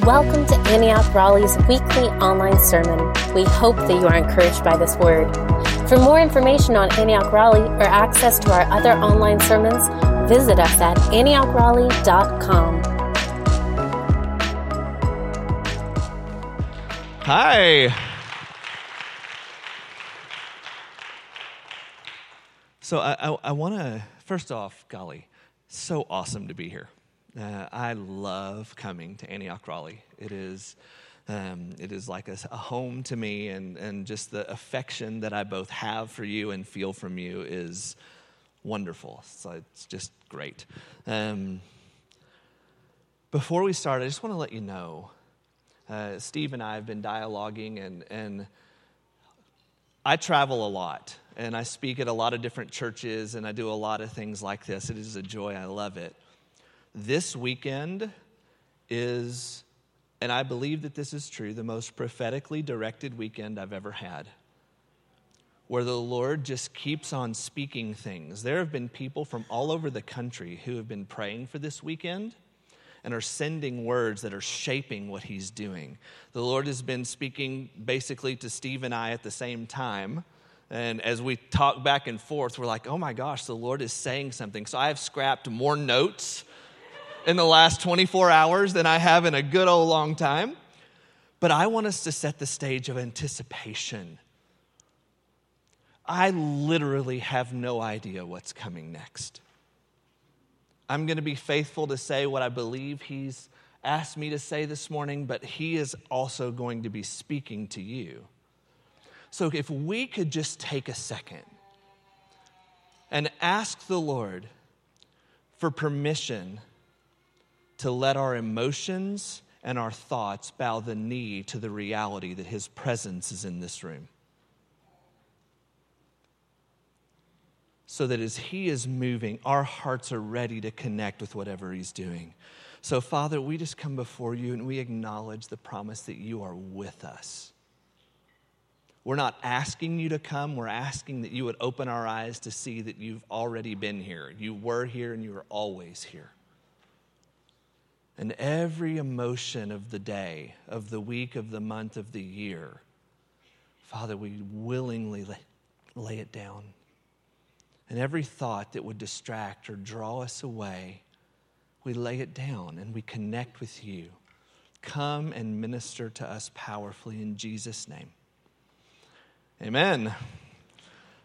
Welcome to Antioch Raleigh's weekly online sermon. We hope that you are encouraged by this word. For more information on Antioch Raleigh or access to our other online sermons, visit us at AntiochRaleigh.com. Hi. So I, I, I want to, first off, golly, so awesome to be here. Uh, I love coming to Antioch Raleigh. It is, um, it is like a, a, home to me, and, and just the affection that I both have for you and feel from you is wonderful. So it's just great. Um, before we start, I just want to let you know uh, Steve and I have been dialoguing, and, and I travel a lot, and I speak at a lot of different churches, and I do a lot of things like this. It is a joy, I love it this weekend is, and I believe that this is true, the most prophetically directed weekend I've ever had. Where the Lord just keeps on speaking things. There have been people from all over the country who have been praying for this weekend and are sending words that are shaping what He's doing. The Lord has been speaking basically to Steve and I at the same time. And as we talk back and forth, we're like, oh my gosh, the Lord is saying something. So I have scrapped more notes in the last 24 hours than I have in a good old long time. But I want us to set the stage of anticipation. I literally have no idea what's coming next. I'm going to be faithful to say what I believe He's asked me to say this morning, but He is also going to be speaking to you. So if we could just take a second and ask the Lord for permission to let our emotions and our thoughts bow the knee to the reality that His presence is in this room. So that as He is moving, our hearts are ready to connect with whatever He's doing. So, Father, we just come before you and we acknowledge the promise that you are with us. We're not asking you to come, we're asking that you would open our eyes to see that you've already been here. You were here and you are always here and every emotion of the day, of the week, of the month, of the year, Father, we willingly lay, lay it down. And every thought that would distract or draw us away, we lay it down and we connect with you. Come and minister to us powerfully in Jesus' name. Amen.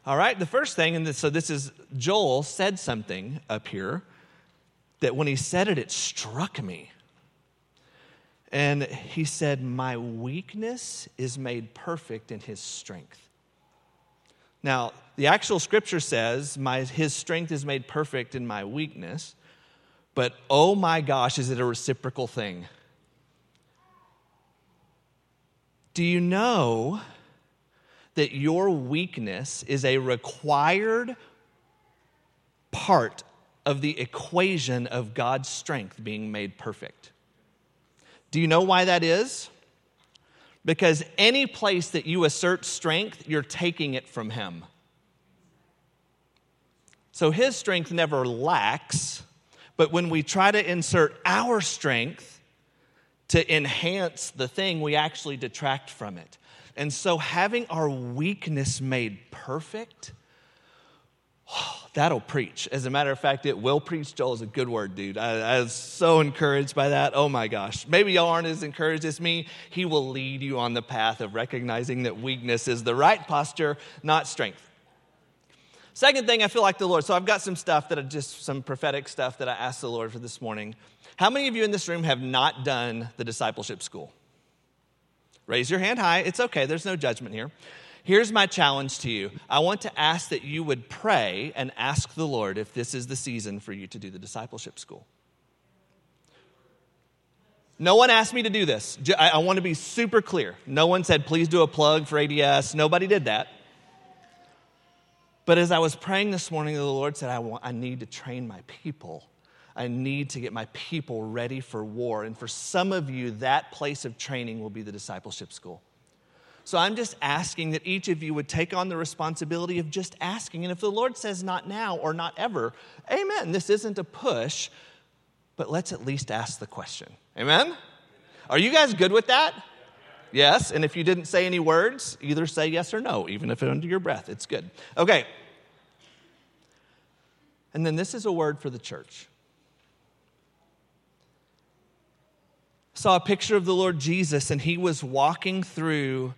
All right, the first thing, and this, so this is Joel said something up here that when he said it, it struck me. And he said, My weakness is made perfect in his strength. Now, the actual scripture says, my, His strength is made perfect in my weakness. But oh my gosh, is it a reciprocal thing? Do you know that your weakness is a required part of the equation of God's strength being made perfect. Do you know why that is? Because any place that you assert strength, you're taking it from Him. So His strength never lacks, but when we try to insert our strength to enhance the thing, we actually detract from it. And so having our weakness made perfect that'll preach. As a matter of fact, it will preach. Joel is a good word, dude. I, I, was so encouraged by that. Oh my gosh. Maybe y'all aren't as encouraged as me. He will lead you on the path of recognizing that weakness is the right posture, not strength. Second thing, I feel like the Lord. So I've got some stuff that I just, some prophetic stuff that I asked the Lord for this morning. How many of you in this room have not done the discipleship school? Raise your hand high. It's okay, there's no judgment here. Here's my challenge to you I want to ask that you would pray and ask the Lord if this is the season for you to do the discipleship school. No one asked me to do this. I want to be super clear. No one said, please do a plug for ADS. Nobody did that. But as I was praying this morning, the Lord said, I, want, I need to train my people. I need to get my people ready for war. And for some of you, that place of training will be the discipleship school. So I'm just asking that each of you would take on the responsibility of just asking. And if the Lord says not now or not ever, amen. This isn't a push, but let's at least ask the question. Amen? Are you guys good with that? Yes. And if you didn't say any words, either say yes or no, even if it's under your breath. It's good. Okay. And then this is a word for the church. Saw a picture of the Lord Jesus, and he was walking through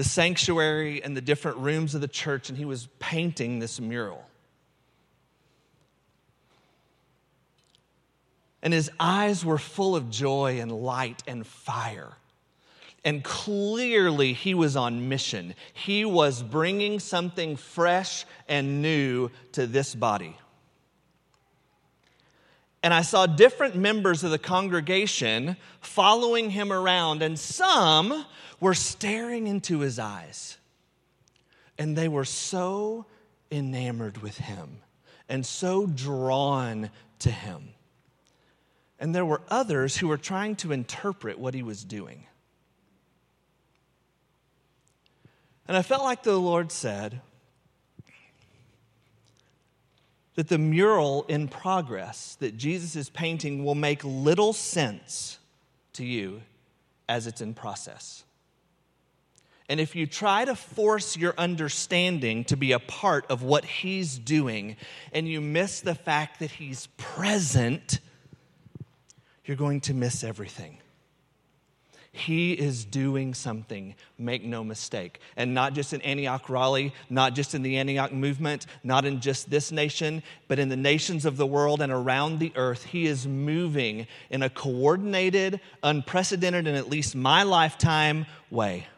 the sanctuary and the different rooms of the church, and he was painting this mural. And his eyes were full of joy and light and fire. And clearly, he was on mission. He was bringing something fresh and new to this body. And I saw different members of the congregation following him around, and some were staring into his eyes. And they were so enamored with him and so drawn to him. And there were others who were trying to interpret what he was doing. And I felt like the Lord said that the mural in progress that Jesus is painting will make little sense to you as it's in process. And if you try to force your understanding to be a part of what he's doing and you miss the fact that he's present, you're going to miss everything. He is doing something, make no mistake. And not just in Antioch Raleigh, not just in the Antioch movement, not in just this nation, but in the nations of the world and around the earth. He is moving in a coordinated, unprecedented, in at least my lifetime way.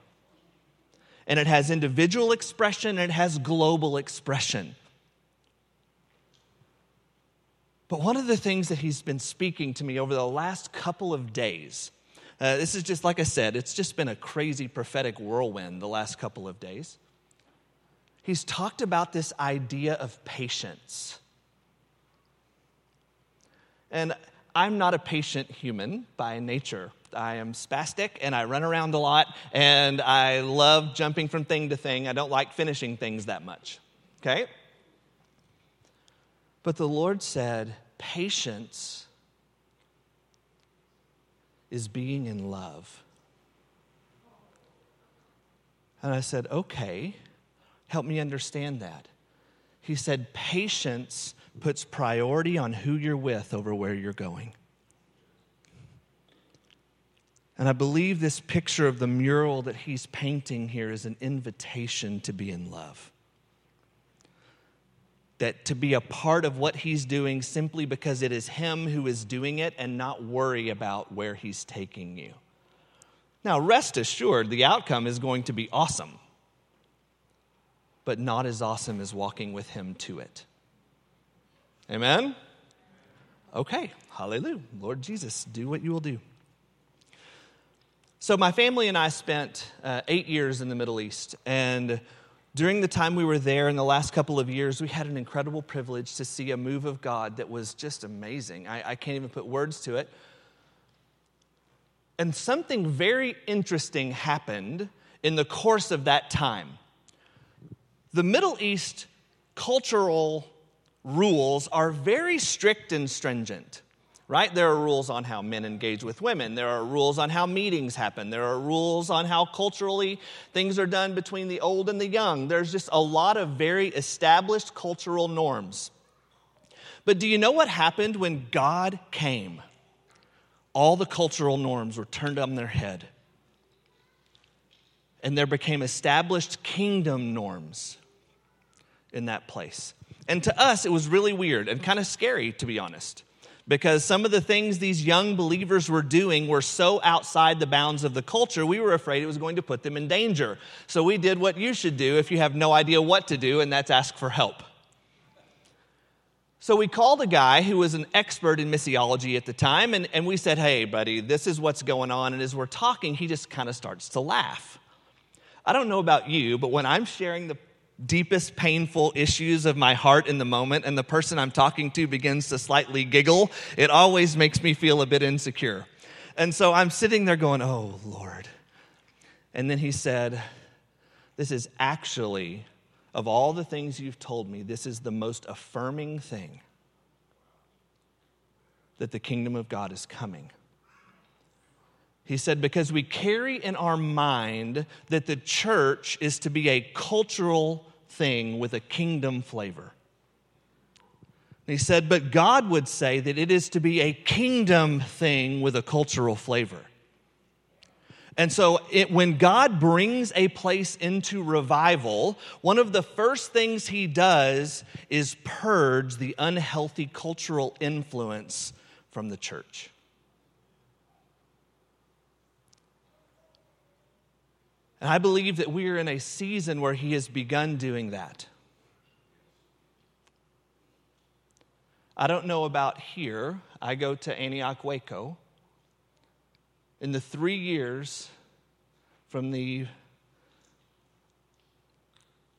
And it has individual expression and it has global expression. But one of the things that he's been speaking to me over the last couple of days uh, this is just, like I said, it's just been a crazy prophetic whirlwind the last couple of days. He's talked about this idea of patience. And I'm not a patient human by nature. I am spastic and I run around a lot and I love jumping from thing to thing. I don't like finishing things that much. Okay? But the Lord said, patience is being in love. And I said, okay, help me understand that. He said, patience puts priority on who you're with over where you're going. And I believe this picture of the mural that he's painting here is an invitation to be in love that to be a part of what he's doing simply because it is him who is doing it and not worry about where he's taking you. Now, rest assured, the outcome is going to be awesome, but not as awesome as walking with him to it. Amen? Okay, hallelujah. Lord Jesus, do what you will do. So, my family and I spent uh, eight years in the Middle East, and during the time we were there in the last couple of years, we had an incredible privilege to see a move of God that was just amazing. I, I can't even put words to it. And something very interesting happened in the course of that time. The Middle East cultural rules are very strict and stringent right? There are rules on how men engage with women. There are rules on how meetings happen. There are rules on how culturally things are done between the old and the young. There's just a lot of very established cultural norms. But do you know what happened when God came? All the cultural norms were turned on their head. And there became established kingdom norms in that place. And to us, it was really weird and kind of scary, to be honest because some of the things these young believers were doing were so outside the bounds of the culture, we were afraid it was going to put them in danger. So we did what you should do if you have no idea what to do, and that's ask for help. So we called a guy who was an expert in missiology at the time, and, and we said, Hey, buddy, this is what's going on. And as we're talking, he just kind of starts to laugh. I don't know about you, but when I'm sharing the deepest painful issues of my heart in the moment and the person I'm talking to begins to slightly giggle, it always makes me feel a bit insecure. And so I'm sitting there going, Oh, Lord. And then he said, This is actually, of all the things you've told me, this is the most affirming thing that the kingdom of God is coming. He said, because we carry in our mind that the church is to be a cultural thing with a kingdom flavor. He said, but God would say that it is to be a kingdom thing with a cultural flavor. And so, it, when God brings a place into revival, one of the first things he does is purge the unhealthy cultural influence from the church. And I believe that we are in a season where he has begun doing that. I don't know about here. I go to Antioch Waco. In the three years from the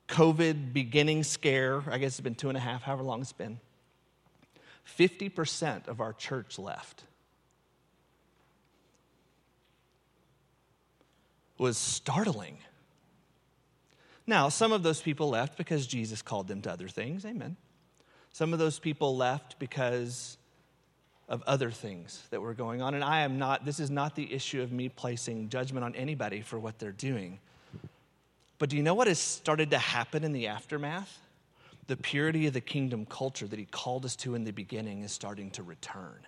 COVID beginning scare, I guess it's been two and a half, however long it's been, 50% of our church left. Was startling. Now, some of those people left because Jesus called them to other things. Amen. Some of those people left because of other things that were going on. And I am not, this is not the issue of me placing judgment on anybody for what they're doing. But do you know what has started to happen in the aftermath? The purity of the kingdom culture that he called us to in the beginning is starting to return.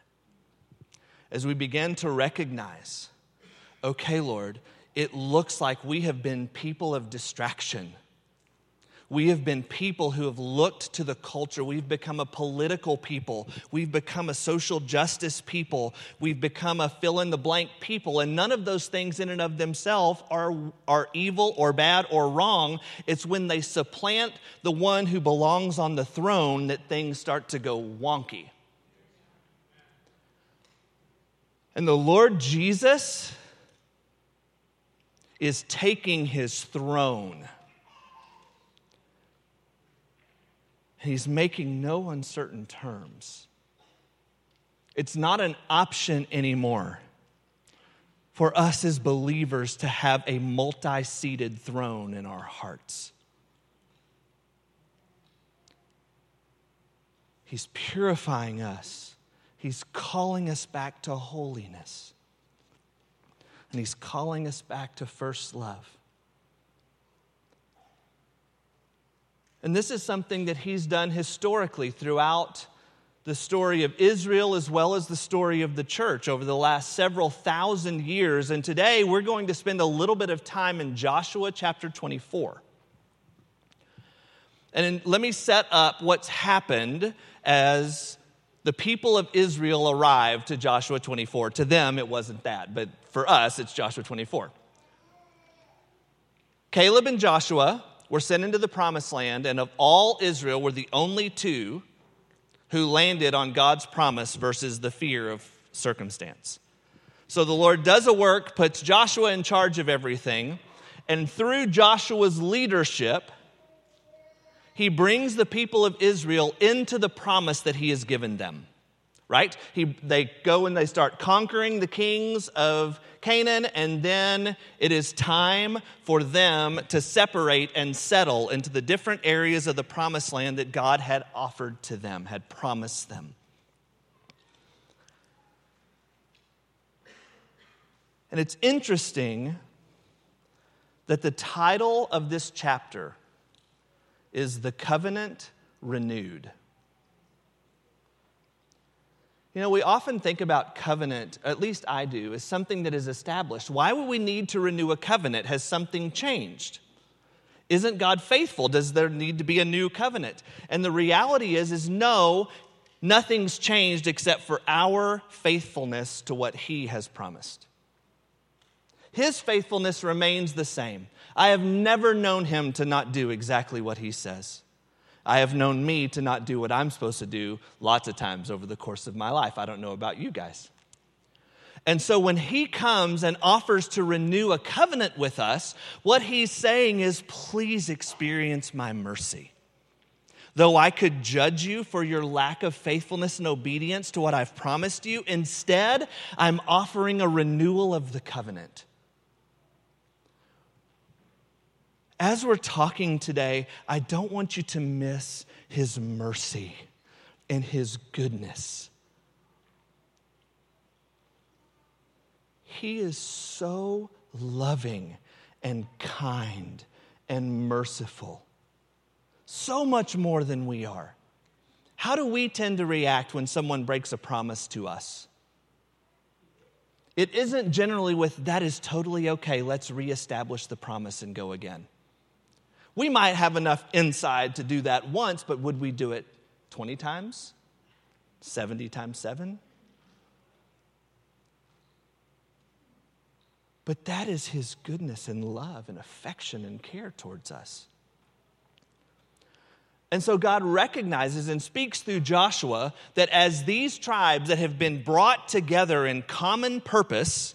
As we begin to recognize, okay, Lord, it looks like we have been people of distraction. We have been people who have looked to the culture. We've become a political people. We've become a social justice people. We've become a fill in the blank people. And none of those things, in and of themselves, are, are evil or bad or wrong. It's when they supplant the one who belongs on the throne that things start to go wonky. And the Lord Jesus is taking his throne. He's making no uncertain terms. It's not an option anymore for us as believers to have a multi seated throne in our hearts. He's purifying us, He's calling us back to holiness and He's calling us back to first love. And this is something that He's done historically throughout the story of Israel as well as the story of the church over the last several thousand years. And today we're going to spend a little bit of time in Joshua chapter 24. And let me set up what's happened as the people of Israel arrived to Joshua 24. To them, it wasn't that, but for us, it's Joshua 24. Caleb and Joshua were sent into the promised land, and of all Israel, were the only two who landed on God's promise versus the fear of circumstance. So the Lord does a work, puts Joshua in charge of everything, and through Joshua's leadership, he brings the people of Israel into the promise that he has given them. Right? He, they go and they start conquering the kings of Canaan, and then it is time for them to separate and settle into the different areas of the promised land that God had offered to them, had promised them. And it's interesting that the title of this chapter is the covenant renewed. You know, we often think about covenant, at least I do, as something that is established. Why would we need to renew a covenant? Has something changed? Isn't God faithful? Does there need to be a new covenant? And the reality is is no, nothing's changed except for our faithfulness to what he has promised. His faithfulness remains the same. I have never known him to not do exactly what he says. I have known me to not do what I'm supposed to do lots of times over the course of my life. I don't know about you guys. And so when he comes and offers to renew a covenant with us, what he's saying is, please experience my mercy. Though I could judge you for your lack of faithfulness and obedience to what I've promised you, instead, I'm offering a renewal of the covenant. As we're talking today, I don't want you to miss his mercy and his goodness. He is so loving and kind and merciful, so much more than we are. How do we tend to react when someone breaks a promise to us? It isn't generally with, that is totally okay, let's reestablish the promise and go again. We might have enough inside to do that once, but would we do it 20 times? 70 times 7? But that is his goodness and love and affection and care towards us. And so God recognizes and speaks through Joshua that as these tribes that have been brought together in common purpose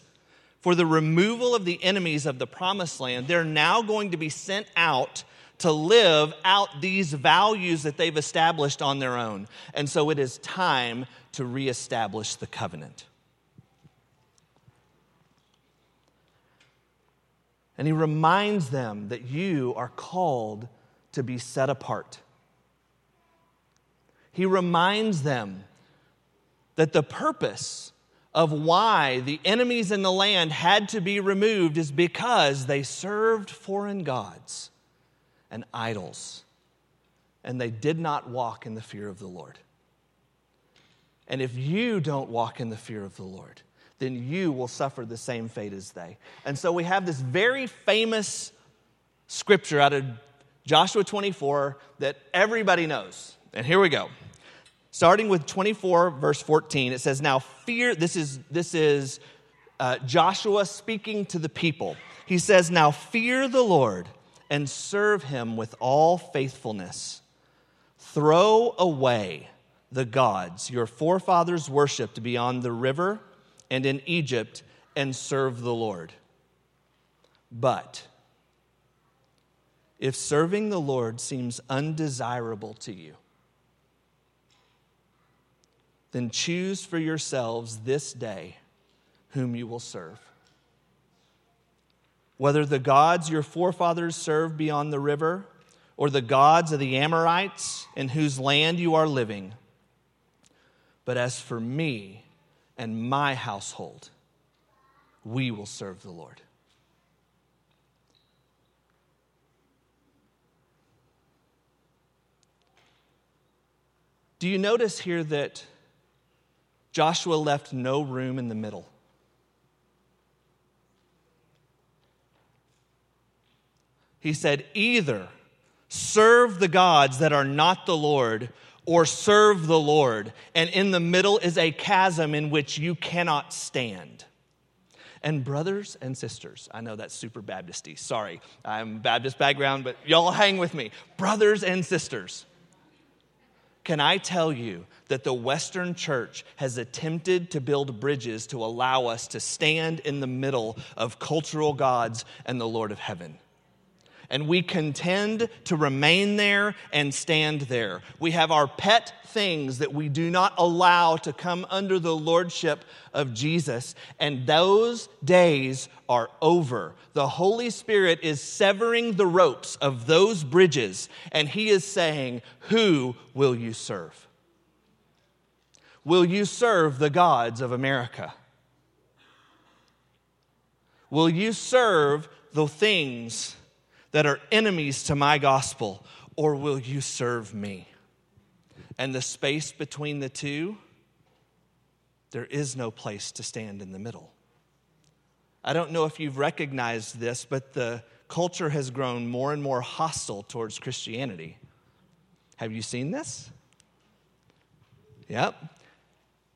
for the removal of the enemies of the promised land, they're now going to be sent out to live out these values that they've established on their own. And so it is time to reestablish the covenant. And he reminds them that you are called to be set apart. He reminds them that the purpose of why the enemies in the land had to be removed is because they served foreign gods and idols, and they did not walk in the fear of the Lord. And if you don't walk in the fear of the Lord, then you will suffer the same fate as they. And so we have this very famous scripture out of Joshua 24 that everybody knows. And here we go. Starting with 24, verse 14, it says, Now fear, this is, this is uh, Joshua speaking to the people. He says, Now fear the Lord and serve him with all faithfulness. Throw away the gods your forefathers worshipped beyond the river and in Egypt and serve the Lord. But if serving the Lord seems undesirable to you, then choose for yourselves this day whom you will serve. Whether the gods your forefathers served beyond the river, or the gods of the Amorites in whose land you are living. But as for me and my household, we will serve the Lord. Do you notice here that Joshua left no room in the middle? He said, either serve the gods that are not the Lord or serve the Lord. And in the middle is a chasm in which you cannot stand. And brothers and sisters, I know that's super Baptisty. Sorry, I'm Baptist background, but y'all hang with me. Brothers and sisters, can I tell you that the Western church has attempted to build bridges to allow us to stand in the middle of cultural gods and the Lord of heaven? And we contend to remain there and stand there. We have our pet things that we do not allow to come under the lordship of Jesus, and those days are over. The Holy Spirit is severing the ropes of those bridges, and He is saying, Who will you serve? Will you serve the gods of America? Will you serve the things that are enemies to my gospel, or will you serve me? And the space between the two, there is no place to stand in the middle. I don't know if you've recognized this, but the culture has grown more and more hostile towards Christianity. Have you seen this? Yep.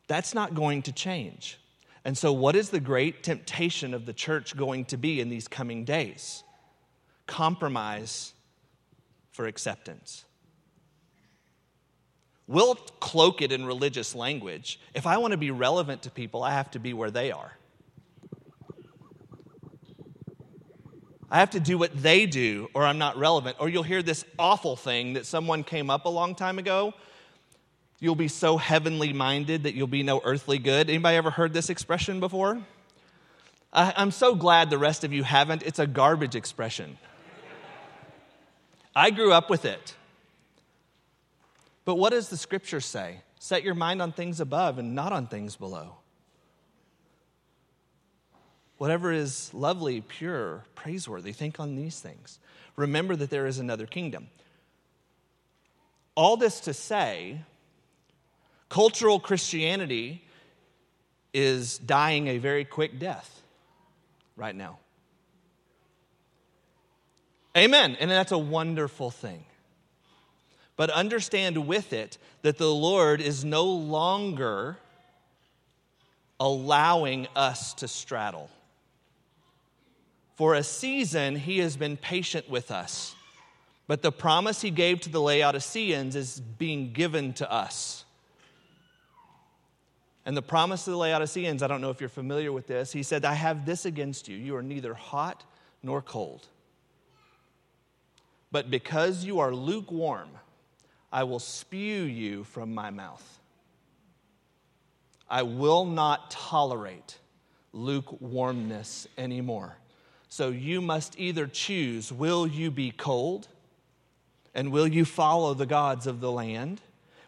That's not going to change. And so, what is the great temptation of the church going to be in these coming days? Compromise for acceptance. We'll cloak it in religious language. If I want to be relevant to people, I have to be where they are. I have to do what they do, or I'm not relevant. Or you'll hear this awful thing that someone came up a long time ago. You'll be so heavenly minded that you'll be no earthly good. Anybody ever heard this expression before? I'm so glad the rest of you haven't. It's a garbage expression. I grew up with it. But what does the scripture say? Set your mind on things above and not on things below. whatever is lovely, pure, praiseworthy. Think on these things. Remember that there is another kingdom. All this to say, cultural Christianity is dying a very quick death right now. Amen. And that's a wonderful thing. But understand with it that the Lord is no longer allowing us to straddle. For a season, He has been patient with us. But the promise He gave to the Laodiceans is being given to us. And the promise to the Laodiceans, I don't know if you're familiar with this, He said, I have this against you. You are neither hot nor cold. But because you are lukewarm, I will spew you from my mouth. I will not tolerate lukewarmness anymore. So you must either choose will you be cold and will you follow the gods of the land?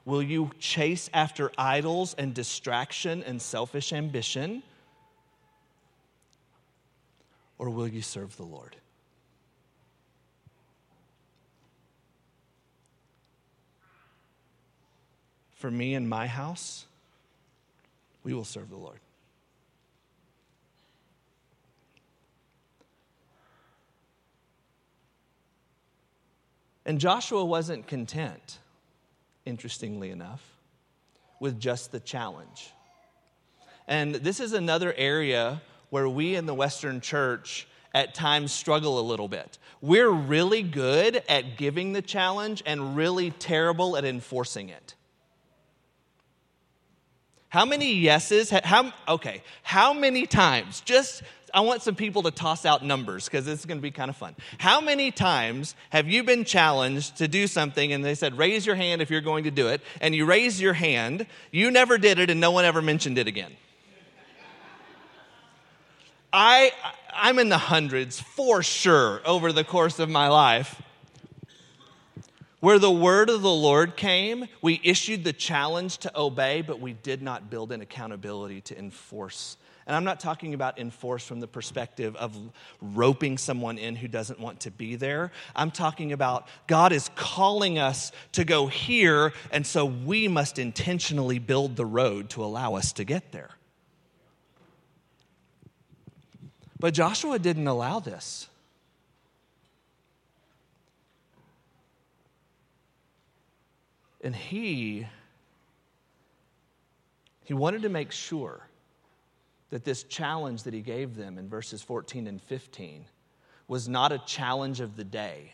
Will you chase after idols and distraction and selfish ambition? Or will you serve the Lord? For me and my house, we will serve the Lord. And Joshua wasn't content, interestingly enough, with just the challenge. And this is another area where we in the Western church at times struggle a little bit. We're really good at giving the challenge and really terrible at enforcing it. How many yeses? How, okay, how many times? Just, I want some people to toss out numbers because this is going to be kind of fun. How many times have you been challenged to do something and they said, raise your hand if you're going to do it, and you raise your hand, you never did it, and no one ever mentioned it again? I, I'm in the hundreds for sure over the course of my life. Where the word of the Lord came, we issued the challenge to obey, but we did not build an accountability to enforce. And I'm not talking about enforce from the perspective of roping someone in who doesn't want to be there. I'm talking about God is calling us to go here, and so we must intentionally build the road to allow us to get there. But Joshua didn't allow this. And he he wanted to make sure that this challenge that he gave them in verses 14 and 15 was not a challenge of the day.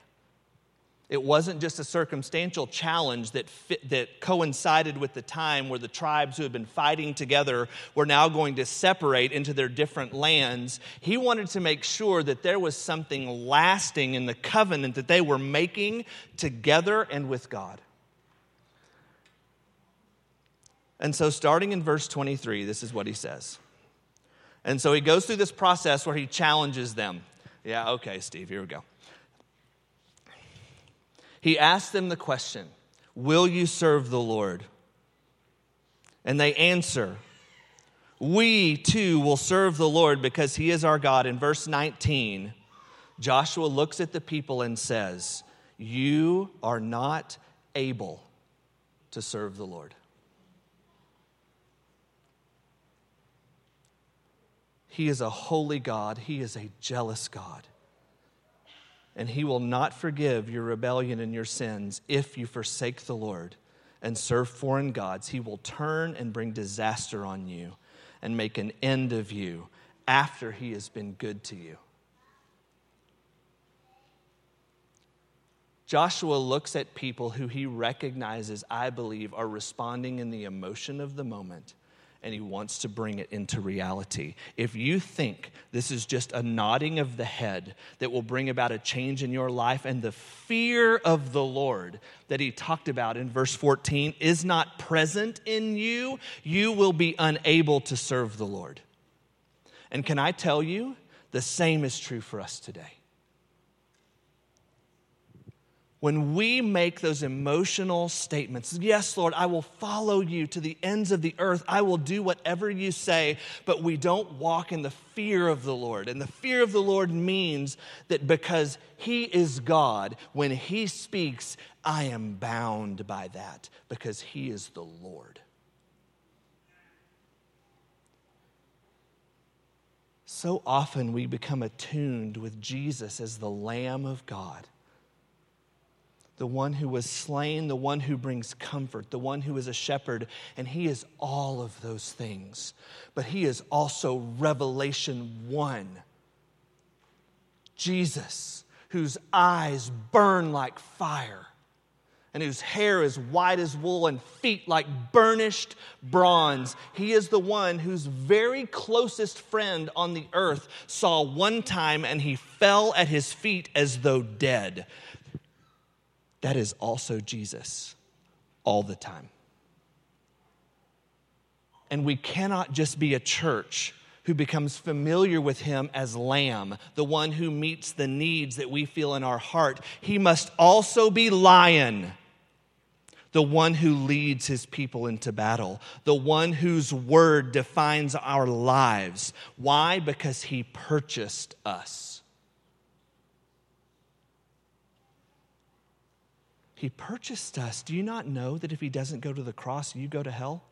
It wasn't just a circumstantial challenge that, fit, that coincided with the time where the tribes who had been fighting together were now going to separate into their different lands. He wanted to make sure that there was something lasting in the covenant that they were making together and with God. And so, starting in verse 23, this is what he says. And so he goes through this process where he challenges them. Yeah, okay, Steve, here we go. He asks them the question Will you serve the Lord? And they answer, We too will serve the Lord because he is our God. In verse 19, Joshua looks at the people and says, You are not able to serve the Lord. He is a holy God, He is a jealous God. And He will not forgive your rebellion and your sins if you forsake the Lord and serve foreign gods. He will turn and bring disaster on you and make an end of you after He has been good to you. Joshua looks at people who he recognizes, I believe, are responding in the emotion of the moment and he wants to bring it into reality. If you think this is just a nodding of the head that will bring about a change in your life, and the fear of the Lord that he talked about in verse 14 is not present in you, you will be unable to serve the Lord. And can I tell you, the same is true for us today. When we make those emotional statements, yes, Lord, I will follow you to the ends of the earth, I will do whatever you say, but we don't walk in the fear of the Lord. And the fear of the Lord means that because He is God, when He speaks, I am bound by that because He is the Lord. So often we become attuned with Jesus as the Lamb of God the one who was slain, the one who brings comfort, the one who is a shepherd, and he is all of those things. But he is also Revelation 1. Jesus, whose eyes burn like fire, and whose hair is white as wool and feet like burnished bronze. He is the one whose very closest friend on the earth saw one time and he fell at his feet as though dead that is also Jesus all the time. And we cannot just be a church who becomes familiar with him as Lamb, the one who meets the needs that we feel in our heart. He must also be Lion, the one who leads his people into battle, the one whose word defines our lives. Why? Because he purchased us. He purchased us. Do you not know that if He doesn't go to the cross, you go to hell?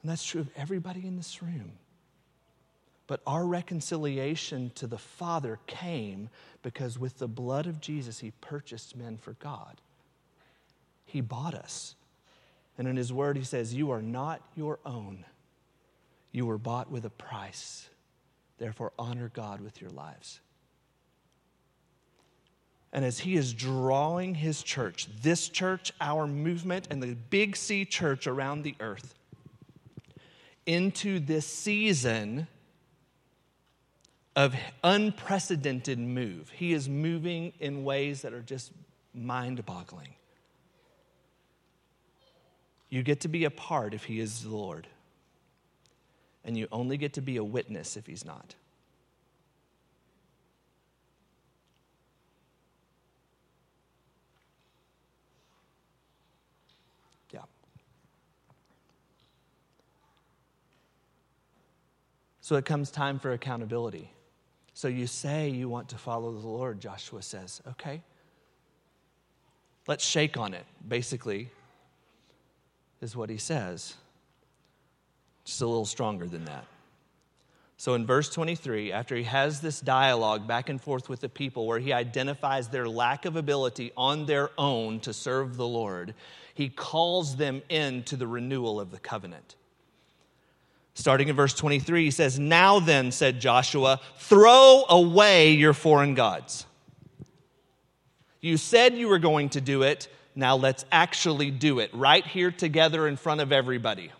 And that's true of everybody in this room. But our reconciliation to the Father came because with the blood of Jesus, He purchased men for God. He bought us. And in His Word, He says, You are not your own. You were bought with a price. Therefore, honor God with your lives. And as he is drawing his church, this church, our movement, and the big C church around the earth, into this season of unprecedented move, he is moving in ways that are just mind boggling. You get to be a part if he is the Lord, and you only get to be a witness if he's not. So it comes time for accountability. So you say you want to follow the Lord, Joshua says. Okay. Let's shake on it, basically, is what he says. Just a little stronger than that. So in verse 23, after he has this dialogue back and forth with the people where he identifies their lack of ability on their own to serve the Lord, he calls them into the renewal of the covenant. Starting in verse 23, he says, Now then, said Joshua, throw away your foreign gods. You said you were going to do it. Now let's actually do it right here together in front of everybody.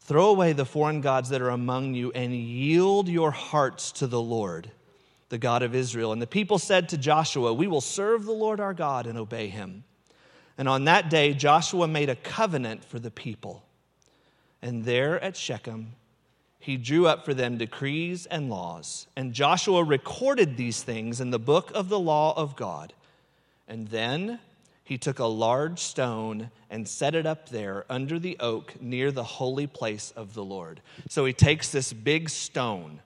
Throw away the foreign gods that are among you and yield your hearts to the Lord, the God of Israel. And the people said to Joshua, We will serve the Lord our God and obey him. And on that day, Joshua made a covenant for the people. And there at Shechem, he drew up for them decrees and laws. And Joshua recorded these things in the book of the law of God. And then he took a large stone and set it up there under the oak near the holy place of the Lord. So he takes this big stone,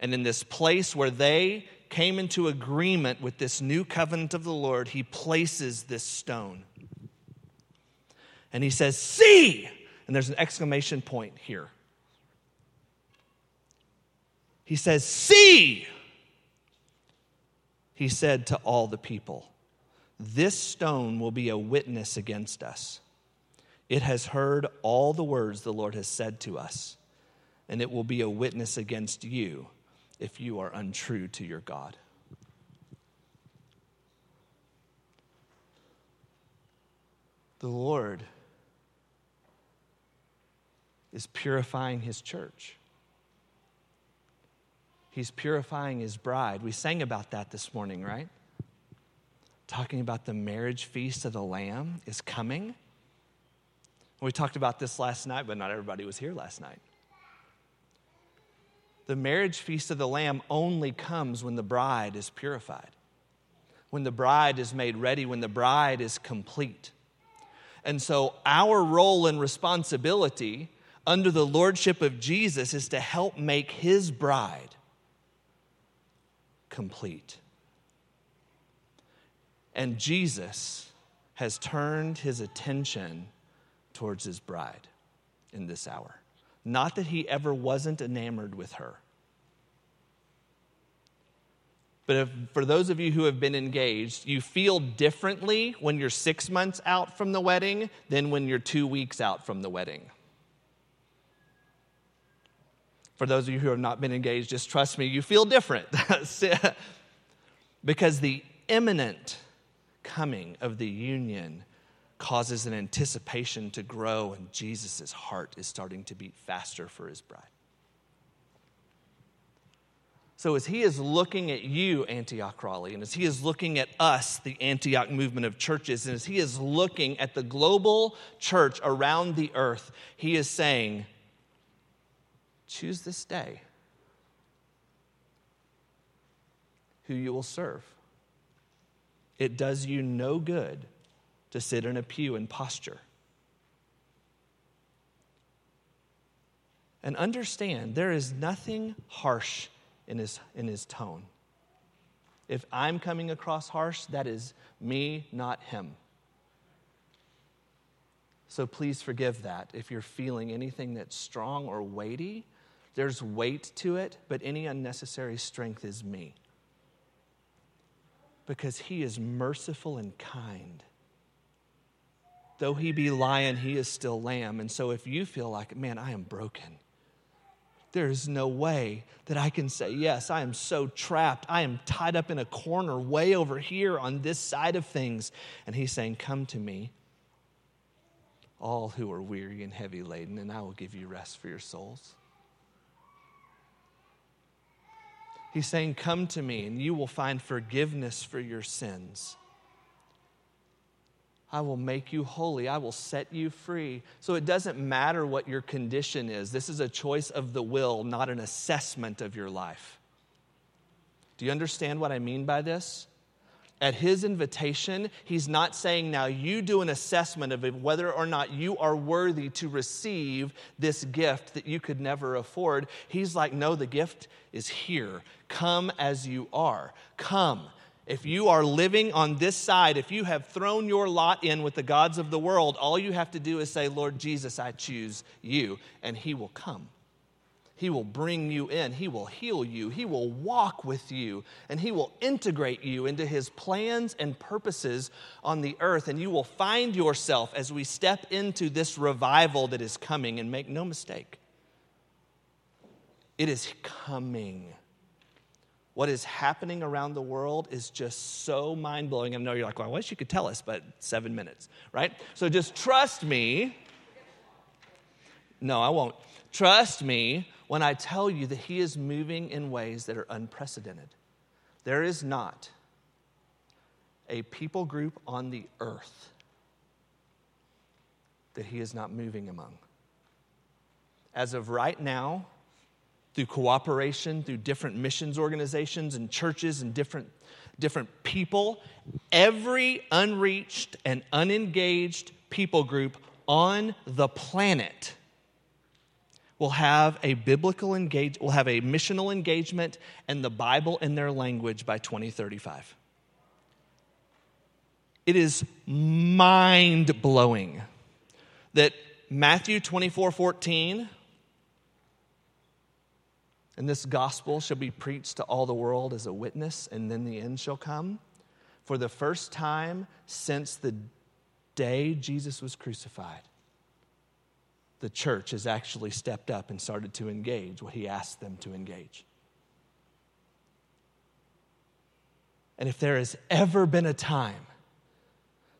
and in this place where they came into agreement with this new covenant of the Lord, he places this stone. And he says, See! And there's an exclamation point here. He says, See! He said to all the people, This stone will be a witness against us. It has heard all the words the Lord has said to us, and it will be a witness against you if you are untrue to your God. The Lord is purifying his church. He's purifying his bride. We sang about that this morning, right? Talking about the marriage feast of the Lamb is coming. We talked about this last night, but not everybody was here last night. The marriage feast of the Lamb only comes when the bride is purified, when the bride is made ready, when the bride is complete. And so, our role and responsibility under the lordship of Jesus is to help make his bride complete. And Jesus has turned his attention towards his bride in this hour. Not that he ever wasn't enamored with her. But if, for those of you who have been engaged, you feel differently when you're six months out from the wedding than when you're two weeks out from the wedding. For those of you who have not been engaged, just trust me, you feel different. because the imminent coming of the union causes an anticipation to grow, and Jesus' heart is starting to beat faster for his bride. So, as he is looking at you, Antioch Raleigh, and as he is looking at us, the Antioch movement of churches, and as he is looking at the global church around the earth, he is saying, Choose this day who you will serve. It does you no good to sit in a pew and posture. And understand there is nothing harsh in his, in his tone. If I'm coming across harsh, that is me, not him. So please forgive that. If you're feeling anything that's strong or weighty, there's weight to it, but any unnecessary strength is me. Because he is merciful and kind. Though he be lion, he is still lamb. And so if you feel like, man, I am broken, there is no way that I can say, yes, I am so trapped. I am tied up in a corner way over here on this side of things. And he's saying, Come to me, all who are weary and heavy laden, and I will give you rest for your souls. He's saying, Come to me, and you will find forgiveness for your sins. I will make you holy. I will set you free. So it doesn't matter what your condition is. This is a choice of the will, not an assessment of your life. Do you understand what I mean by this? At his invitation, he's not saying, now you do an assessment of whether or not you are worthy to receive this gift that you could never afford. He's like, no, the gift is here. Come as you are. Come. If you are living on this side, if you have thrown your lot in with the gods of the world, all you have to do is say, Lord Jesus, I choose you, and he will come. He will bring you in. He will heal you. He will walk with you. And He will integrate you into His plans and purposes on the earth. And you will find yourself as we step into this revival that is coming. And make no mistake, it is coming. What is happening around the world is just so mind blowing. I know you're like, well, I wish you could tell us, but seven minutes, right? So just trust me. No, I won't. Trust me when I tell you that He is moving in ways that are unprecedented. There is not a people group on the earth that He is not moving among. As of right now, through cooperation, through different missions organizations and churches and different, different people, every unreached and unengaged people group on the planet will have a biblical engage will have a missional engagement and the Bible in their language by 2035. It is mind blowing that Matthew 24 14, and this gospel shall be preached to all the world as a witness, and then the end shall come. For the first time since the day Jesus was crucified, the church has actually stepped up and started to engage what he asked them to engage. And if there has ever been a time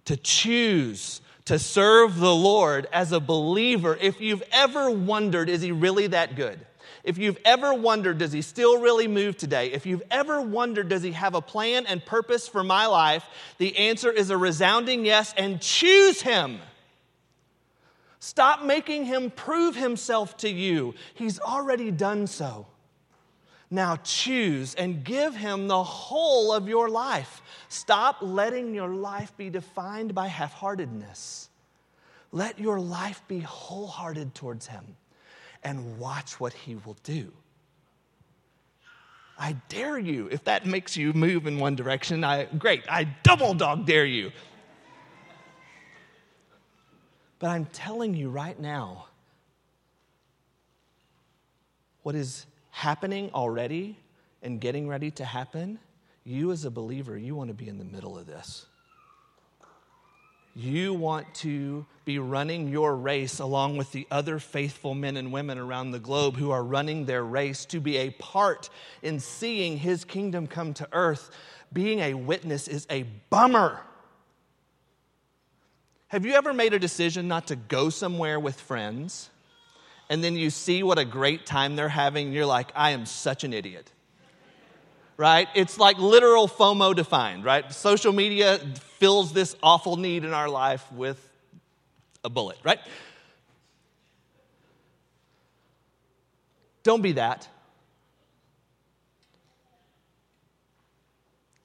to choose to serve the Lord as a believer, if you've ever wondered, is he really that good? If you've ever wondered, does he still really move today? If you've ever wondered, does he have a plan and purpose for my life? The answer is a resounding yes, and choose him. Stop making him prove himself to you. He's already done so. Now choose and give him the whole of your life. Stop letting your life be defined by half heartedness. Let your life be wholehearted towards him and watch what he will do. I dare you. If that makes you move in one direction, I, great. I double dog dare you. But I'm telling you right now, what is happening already and getting ready to happen, you as a believer, you want to be in the middle of this. You want to be running your race along with the other faithful men and women around the globe who are running their race to be a part in seeing his kingdom come to earth. Being a witness is a bummer. Have you ever made a decision not to go somewhere with friends and then you see what a great time they're having and you're like, I am such an idiot? Right? It's like literal FOMO defined, right? Social media fills this awful need in our life with a bullet, right? Don't be that.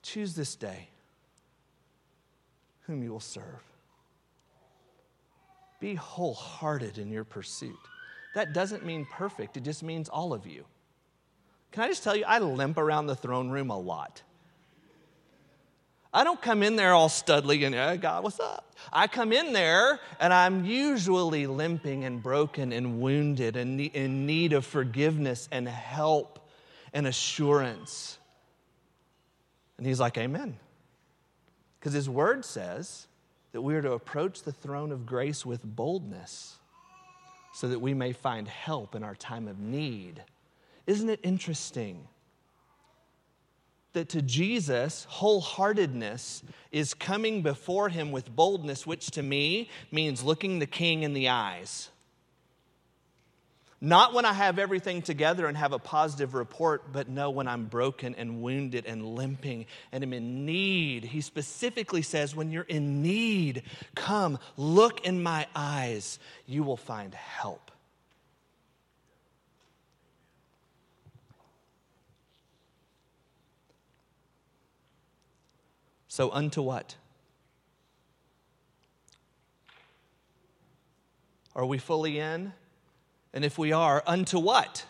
Choose this day whom you will serve. Be wholehearted in your pursuit. That doesn't mean perfect, it just means all of you. Can I just tell you, I limp around the throne room a lot. I don't come in there all studly and, God, what's up? I come in there and I'm usually limping and broken and wounded and in need of forgiveness and help and assurance. And he's like, Amen. Because his word says that we are to approach the throne of grace with boldness so that we may find help in our time of need. Isn't it interesting that to Jesus, wholeheartedness is coming before him with boldness, which to me means looking the king in the eyes? Not when I have everything together and have a positive report, but no, when I'm broken and wounded and limping and am in need. He specifically says, when you're in need, come, look in my eyes, you will find help. So, unto what? Are we fully in? And if we are, unto what?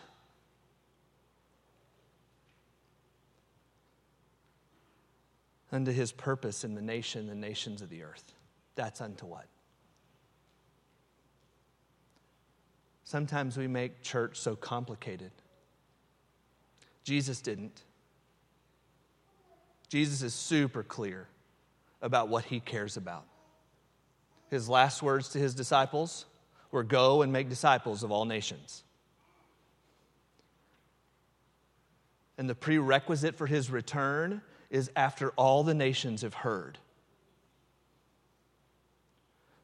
Unto his purpose in the nation, the nations of the earth. That's unto what? Sometimes we make church so complicated. Jesus didn't. Jesus is super clear about what he cares about. His last words to his disciples were Go and make disciples of all nations. And the prerequisite for his return is after all the nations have heard.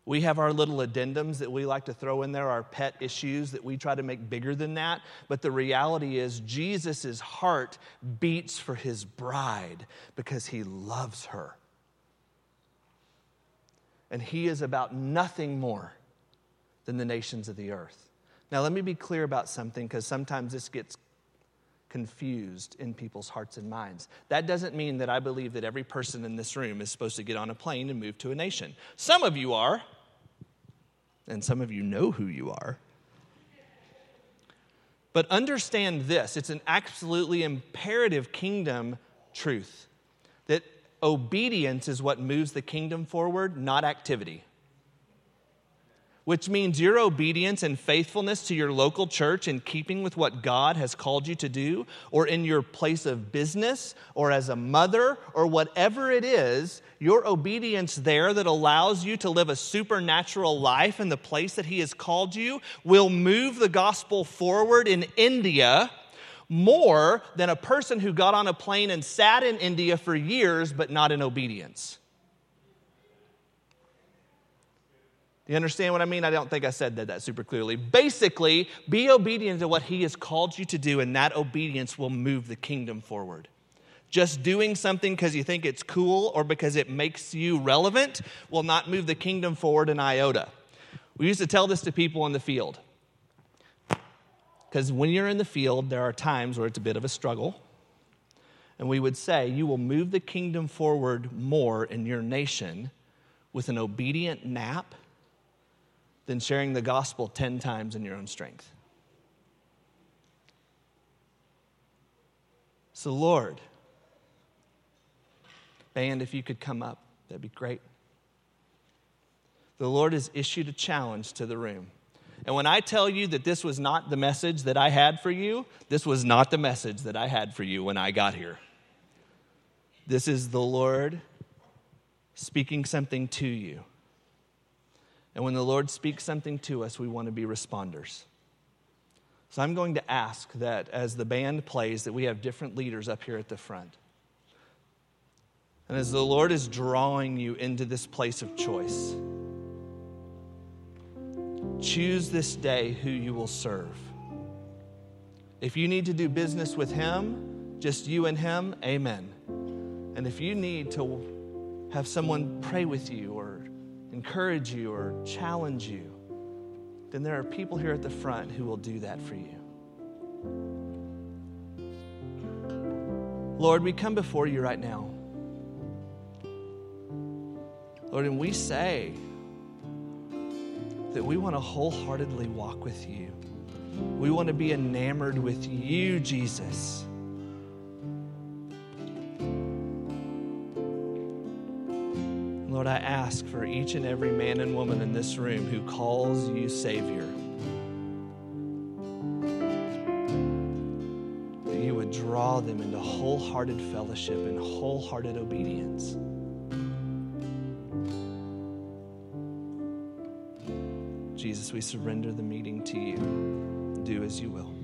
We have our little addendums that we like to throw in there, our pet issues that we try to make bigger than that. But the reality is, Jesus' heart beats for his bride because he loves her. And he is about nothing more than the nations of the earth. Now, let me be clear about something because sometimes this gets confused in people's hearts and minds. That doesn't mean that I believe that every person in this room is supposed to get on a plane and move to a nation. Some of you are and some of you know who you are. But understand this it's an absolutely imperative kingdom truth that obedience is what moves the kingdom forward, not activity which means your obedience and faithfulness to your local church in keeping with what God has called you to do, or in your place of business, or as a mother, or whatever it is, your obedience there that allows you to live a supernatural life in the place that He has called you will move the gospel forward in India more than a person who got on a plane and sat in India for years but not in obedience. You understand what I mean? I don't think I said that, that super clearly. Basically, be obedient to what He has called you to do, and that obedience will move the kingdom forward. Just doing something because you think it's cool or because it makes you relevant will not move the kingdom forward an iota. We used to tell this to people in the field. Because when you're in the field, there are times where it's a bit of a struggle. And we would say, you will move the kingdom forward more in your nation with an obedient nap than sharing the gospel 10 times in your own strength. So, Lord, band, if you could come up, that'd be great. The Lord has issued a challenge to the room. And when I tell you that this was not the message that I had for you, this was not the message that I had for you when I got here. This is the Lord speaking something to you. And when the Lord speaks something to us, we want to be responders. So I'm going to ask that as the band plays that we have different leaders up here at the front. And as the Lord is drawing you into this place of choice, choose this day who you will serve. If you need to do business with Him, just you and Him, amen. And if you need to have someone pray with you or encourage you or challenge you, then there are people here at the front who will do that for you. Lord, we come before you right now. Lord, and we say that we want to wholeheartedly walk with you. We want to be enamored with you, Jesus. Lord, I ask for each and every man and woman in this room who calls you Savior. That you would draw them into wholehearted fellowship and wholehearted obedience. Jesus, we surrender the meeting to you. Do as you will.